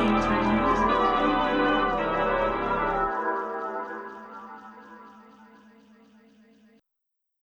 James Reynolds.